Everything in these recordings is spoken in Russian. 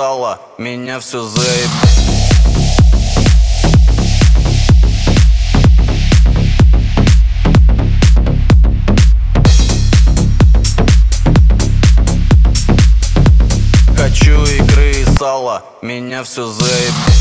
бросала Меня все заебало Хочу игры и сала, меня все заебало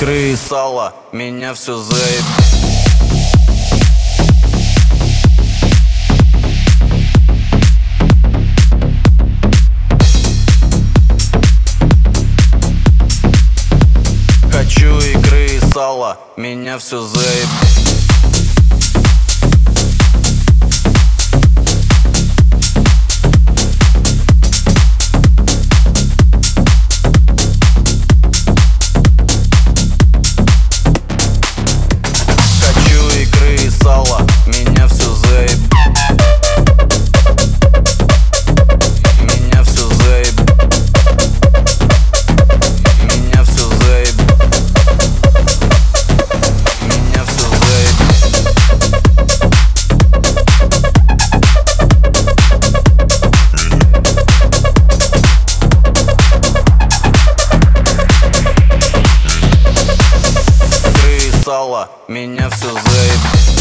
икры Меня все заеб... Хочу игры и сала, меня все заеб... Меня все заеб...